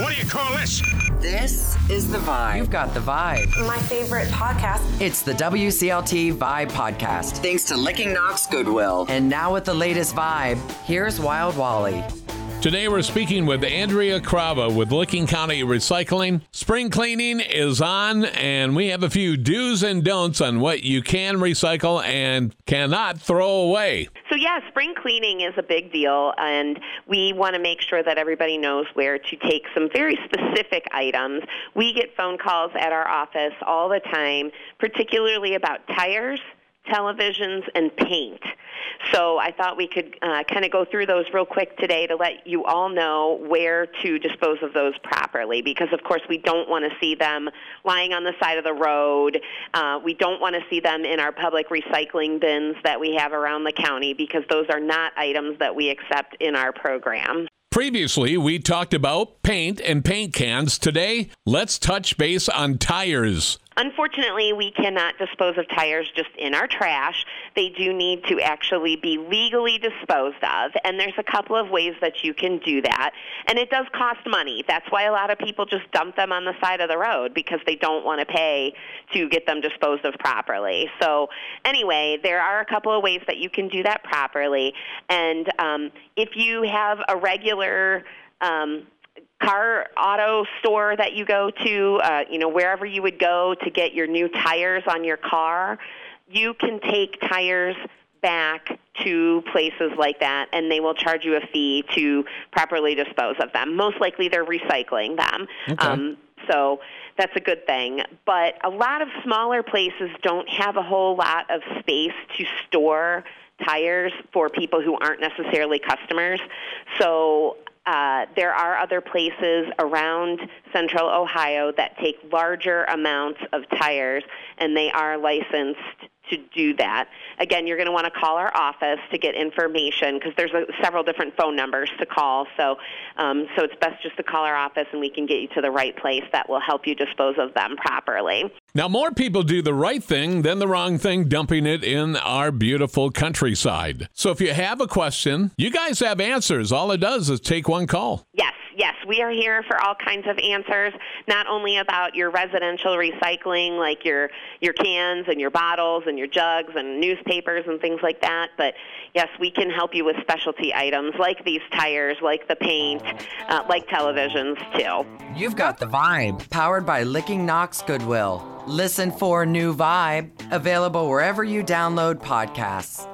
What do you call this? This is The Vibe. You've got the vibe. My favorite podcast. It's the WCLT Vibe Podcast. Thanks to Licking Knox Goodwill. And now with the latest vibe, here's Wild Walley. Today we're speaking with Andrea Krava with Licking County Recycling. Spring cleaning is on, and we have a few do's and don'ts on what you can recycle and cannot throw away. So, yeah, spring cleaning is a big deal, and we want to make sure that everybody knows where to take some very specific items. We get phone calls at our office all the time, particularly about tires, televisions, and paint. So I thought we could uh, kind of go through those real quick today to let you all know where to dispose of those properly. Because of course we don't want to see them lying on the side of the road. Uh, we don't want to see them in our public recycling bins that we have around the county because those are not items that we accept in our program. Previously, we talked about paint and paint cans. Today, let's touch base on tires. Unfortunately, we cannot dispose of tires just in our trash. They do need to actually be legally disposed of, and there's a couple of ways that you can do that. And it does cost money. That's why a lot of people just dump them on the side of the road because they don't want to pay to get them disposed of properly. So, anyway, there are a couple of ways that you can do that properly. And um, if you have a regular um, car auto store that you go to, uh, you know, wherever you would go to get your new tires on your car, you can take tires back to places like that and they will charge you a fee to properly dispose of them. Most likely they're recycling them. Okay. Um, so that's a good thing. But a lot of smaller places don't have a whole lot of space to store tires for people who aren't necessarily customers. So uh, there are other places around central Ohio that take larger amounts of tires, and they are licensed to do that. Again, you're going to want to call our office to get information because there's a, several different phone numbers to call. So, um, so it's best just to call our office, and we can get you to the right place that will help you dispose of them properly. Now, more people do the right thing than the wrong thing, dumping it in our beautiful countryside. So, if you have a question, you guys have answers. All it does is take one call. Yes, yes, we are here for all kinds of answers, not only about your residential recycling like your your cans and your bottles and your jugs and newspapers and things like that, but yes, we can help you with specialty items like these tires, like the paint, uh, like televisions too. You've got the vibe. Powered by Licking Knox Goodwill. Listen for New Vibe. Available wherever you download podcasts.